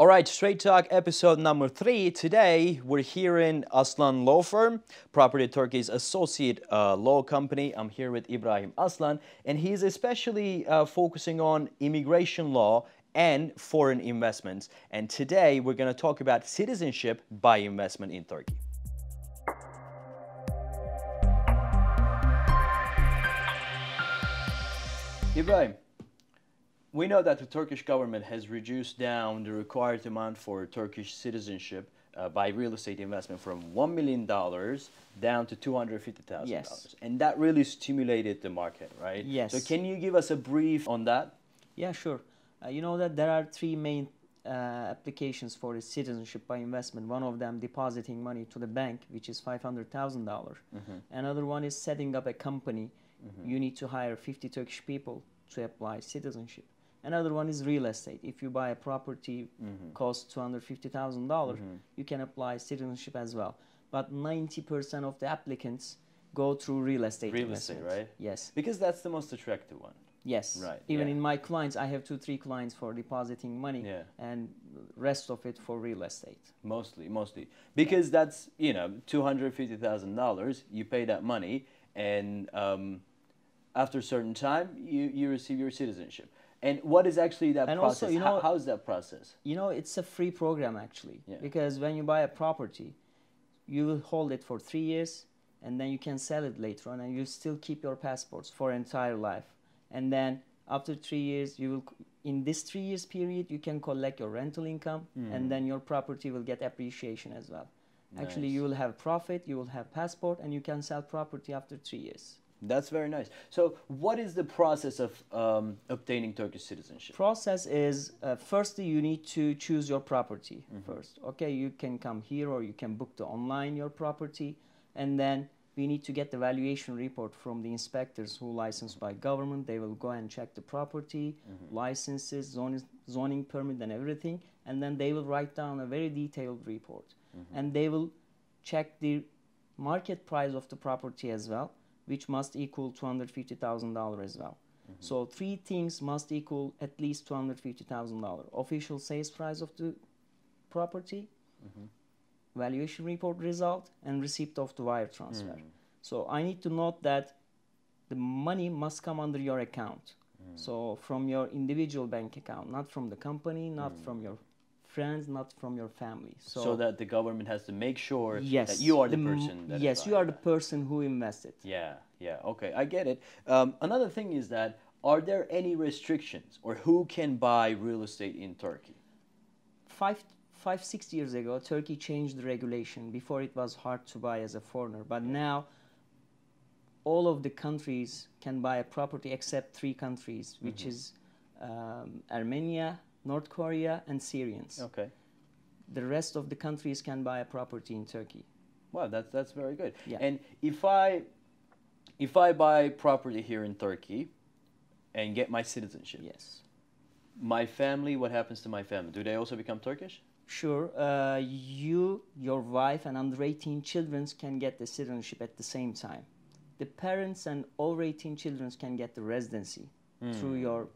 All right, Straight Talk episode number three. Today we're here in Aslan Law Firm, Property Turkey's associate uh, law company. I'm here with Ibrahim Aslan, and he's especially uh, focusing on immigration law and foreign investments. And today we're going to talk about citizenship by investment in Turkey. Ibrahim, we know that the Turkish government has reduced down the required amount for Turkish citizenship uh, by real estate investment from $1 million down to 250,000. Yes. And that really stimulated the market, right? Yes. So can you give us a brief on that? Yeah, sure. Uh, you know that there are three main uh, applications for the citizenship by investment. One of them depositing money to the bank, which is $500,000. dollars Another one is setting up a company. You need to hire 50 Turkish people to apply citizenship. Another one is real estate. If you buy a property costs $250,000, dollars you can apply citizenship as well. But 90% of the applicants go through real estate Real estate, right? Yes. Because that's the most attractive one. Yes. Right, Even yeah. in my clients, I have two, three clients for depositing money, Yeah. and rest of it for real estate. Mostly, mostly. Because that's, you know, $250,000, you pay that money, and um, after a certain time, you, you receive your citizenship. And what is actually that And process? also, you How- know- how's that process? You know, it's a free program actually, Yeah. because when you buy a property, you will hold it for three years, and then you can sell it later on, and you still keep your passports for entire life. And then after three years, you will, in this three years period, you can collect your rental income, Hmm. and then your property will get appreciation as well. Actually, you will have profit, you will have passport, and you can sell property after three years. That's very nice. So, what is the process of um, obtaining Turkish citizenship? process is uh, firstly you need to choose your property first. Okay you can come here or you can book the online your property. And then we need to get the valuation report from the inspectors who licensed by government. They will go and check the property licenses zoning, zoning permit and everything. And then they will write down a very detailed report. And they will check the market price of the property as well which must equal $250000 as well mm-hmm. so three things must equal at least two hundred fifty thousand dollars. Official sales price of the property, mm-hmm. valuation report result, and receipt of the wire transfer. Mm. So I need to note that the money must come under your account. Mm. So from your individual bank account, not from the company, not mm. from your friends, not from your family. So, So, that the government has to make sure yes, that you are the, m- person. That yes, you are the person who invested. Yeah, yeah, okay, I get it. Um, another thing is that are there any restrictions or who can buy real estate in Turkey? five five six years ago turkey changed the regulation before it was hard to buy as a foreigner but now all of the countries can buy a property except three countries which is um, armenia north korea and syrians Okay. the rest of the countries can buy a property in turkey Wow, that's that's very good. Yeah. And if I if I buy property here in Turkey and get my citizenship, yes my family, what happens to my family? Do they also become Turkish? Sure. Uh, you, your wife, and under 18 children can get the citizenship at the same time. The parents and over 18 children can get the residency through your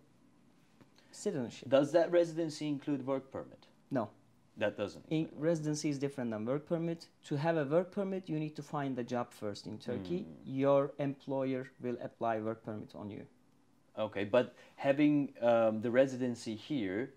citizenship. Does that residency include work permit? No. That doesn't. In, residency is different than work permit. To have a work permit, you need to find a job first in Turkey. Your employer will apply work permit on you. Okay, but having um, the residency here,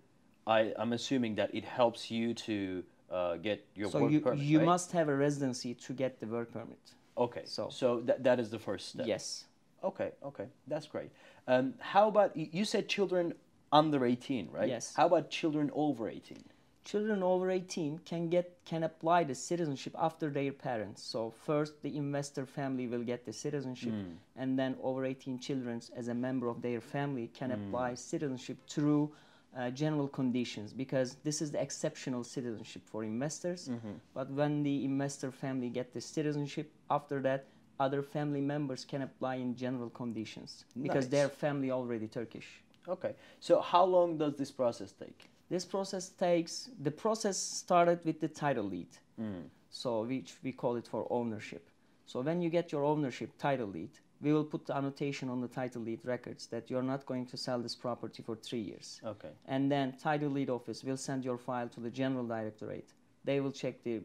I, I'm assuming that it helps you to uh, get your so work you, permit. you right? must have a residency to get the work permit. Okay, so so- so that, that is the first step. Yes. Okay, okay, that's great. Um, how about you said children under 18, right? Yes. How about children over 18? children over 18 can get can apply the citizenship after their parents so first the investor family will get the citizenship hmm. and then over 18 children as a member of their family can hmm. apply citizenship through uh, general conditions because this is the exceptional citizenship for investors mm-hmm. but when the investor family get the citizenship after that other family members can apply in general conditions because Nice. their family already turkish Okay, so how long does this process take? this process takes the process started with the title deed mm. so which we call it for ownership so when you get your ownership title deed we will put the annotation on the title deed records that you're not going to sell this property for three years. Okay. And then title deed office will send your file to the general directorate. They will check the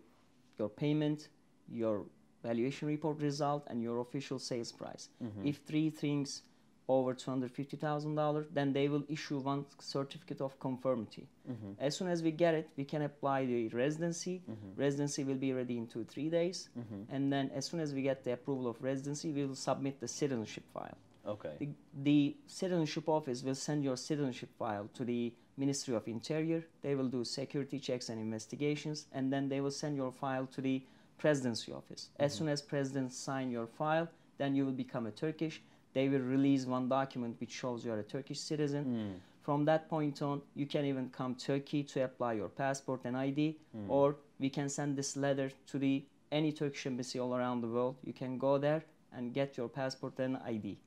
your payment, your valuation report result, and your official sales price. Mm-hmm. If three things over two hundred fifty thousand dollars, then they will issue one certificate of conformity. Mm-hmm. As soon as we get it, we can apply the residency. Mm-hmm. Residency will be ready in two three days, mm-hmm. and then as soon as we get the approval of residency, we will submit the citizenship file. Okay. The, the citizenship office will send your citizenship file to the Ministry of Interior. They will do security checks and investigations, and then they will send your file to the presidency office. As soon as president sign your file, then you will become a Turkish. They will release one document which shows you are a Turkish citizen. Hmm. From that point on, you can even come to Turkey to apply your passport and ID, hmm. or we can send this letter to the any Turkish embassy all around the world. You can go there and get your passport and ID.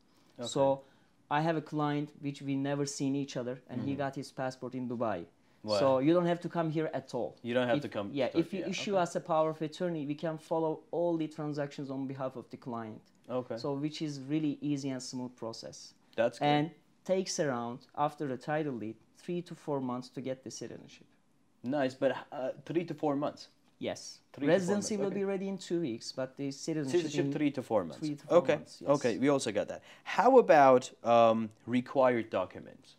So I have a client which we never seen each other, and he hmm. got his passport in Dubai. So you don't have to come here at all. You don't have If- to come Yeah, to if you yeah, issue okay. us a power of attorney, we can follow all the transactions on behalf of the client. Okay. So which is really easy and smooth process. That's good. And takes around after the title deed three to four months to get the citizenship. nice, but uh, three to four months. Yes. Three Residency will okay. be ready in two weeks, but the citizenship, Citizenship three to four months. three to four okay. months, yes. Okay. We also got that. How about um, required documents?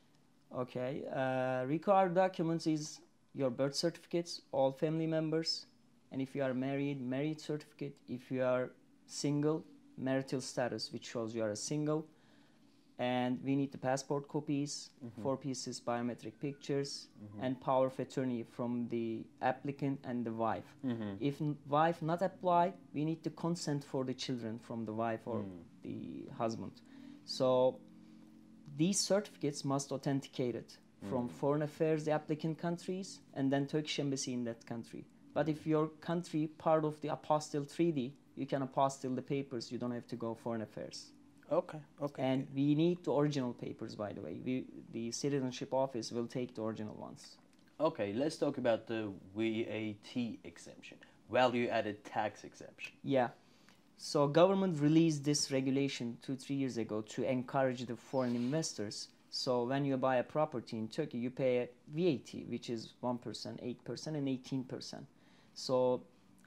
Okay. Uh, required documents is your birth certificates, all family members, and if you are married, married certificate. If you are single, marital status, which shows you are a single. And we need the passport copies, mm-hmm. four pieces biometric pictures, mm-hmm. and power of attorney from the applicant and the wife. Mm-hmm. If n- wife not apply, we need the consent for the children from the wife or mm. the husband. So these certificates must authenticate it from mm. foreign affairs the applicant countries and then turkish embassy in that country but if your country part of the apostille treaty you can apostille the papers you don't have to go foreign affairs Okay. Okay. and we need the original papers by the way we, the citizenship office will take the original ones okay. Let's talk about the VAT exemption, value added tax exemption. yeah so government released this regulation two three years ago to encourage the foreign investors. So when you buy a property in turkey you pay a vat which is 1% 8% and 18% so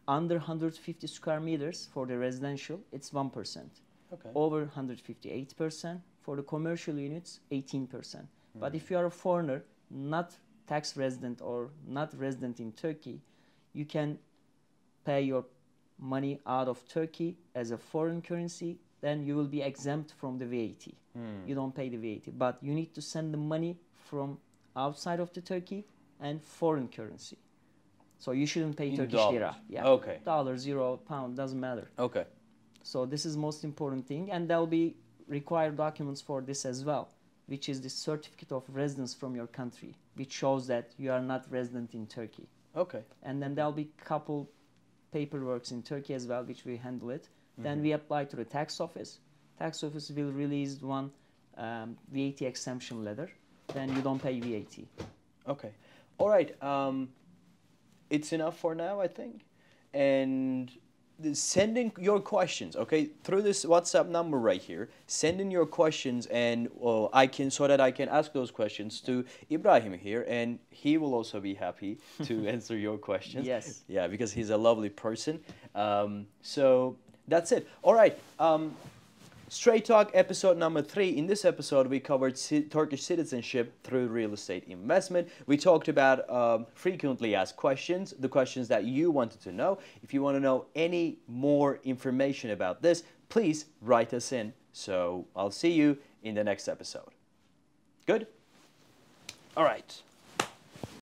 under 150 square meters for the residential it's 1% Okay. over 158% for the commercial units 18% but if mm-hmm. you are a foreigner not tax resident or not resident in turkey you can pay your money out of turkey as a foreign currency then you will be exempt from the vat Hmm. you don't pay the vat but you need to send the money from outside of the turkey and foreign currency so you shouldn't pay In turkish dollars. lira yeah Okay. dollar euro pound doesn't matter Okay. so this is most important thing, and there will be required documents for this as well, which is the certificate of residence from your country, which shows that you are not resident in Turkey. Okay. And then there'll be couple paperworks in Turkey as well, which we handle it. Then we apply to the tax office. Tax office will release one um, VAT exemption letter. Then you don't pay VAT. Okay. All right. Um, it's enough for now, I think. And the- send in your questions, okay, through this WhatsApp number right here. Send in your questions, and uh, I can so that I can ask those questions to Ibrahim here, and he will also be happy to answer your questions. Yes. Yeah, because he's a lovely person. Um, so that's it. All right. Um, Straight Talk episode number three. In this episode, we covered ci- Turkish citizenship through real estate investment. We talked about um, frequently asked questions, the questions that you wanted to know. If you want to know any more information about this, please write us in. So I'll see you in the next episode. Good? All right.